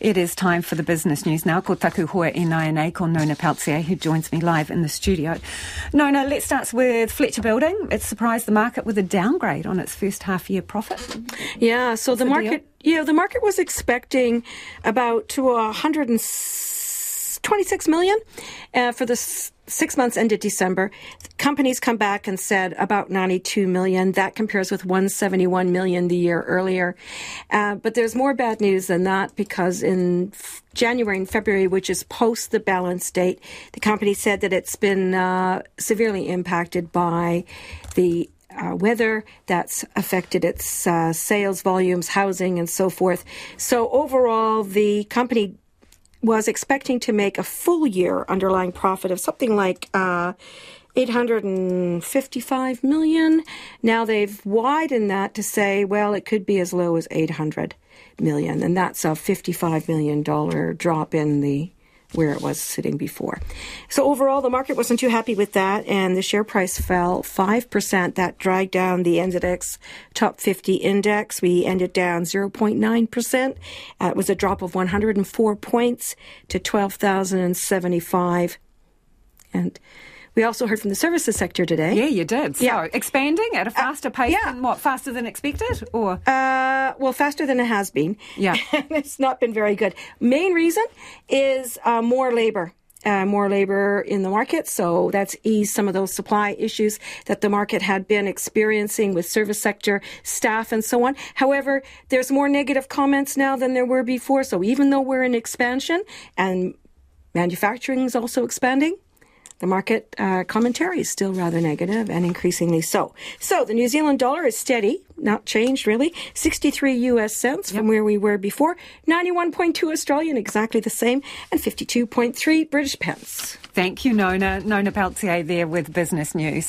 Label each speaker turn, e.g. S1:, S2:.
S1: It is time for the business news now. Ko taku hoa nai ko Nona Pelletier, who joins me live in the studio. Nona, let's start with Fletcher Building. It surprised the market with a downgrade on its first half year profit.
S2: Yeah, so the, the market, deal? yeah, the market was expecting about to 126 million uh, for the six months ended December. Companies come back and said about 92 million. That compares with 171 million the year earlier. Uh, but there's more bad news than that because in January and February, which is post the balance date, the company said that it's been uh, severely impacted by the uh, weather that's affected its uh, sales volumes, housing, and so forth. So overall, the company was expecting to make a full year underlying profit of something like uh, 855 million. Now they've widened that to say, well, it could be as low as 800 million, and that's a 55 million dollar drop in the where it was sitting before. So overall, the market wasn't too happy with that, and the share price fell 5%. That dragged down the NZX Top 50 index. We ended down 0.9%. Uh, it was a drop of 104 points to 12,075. And we also heard from the services sector today.
S1: Yeah, you did. So yeah. expanding at a uh, faster uh, pace yeah. than what? Faster than expected, or
S2: uh, well, faster than it has been.
S1: Yeah,
S2: it's not been very good. Main reason is uh, more labor. Uh, more labor in the market, so that's eased some of those supply issues that the market had been experiencing with service sector staff and so on. However, there's more negative comments now than there were before. So even though we're in expansion and manufacturing is also expanding, the market uh, commentary is still rather negative and increasingly so. So the New Zealand dollar is steady, not changed really. 63 US cents yep. from where we were before. 91.2 Australian, exactly the same. And 52.3 British pence.
S1: Thank you, Nona. Nona Pelletier there with Business News.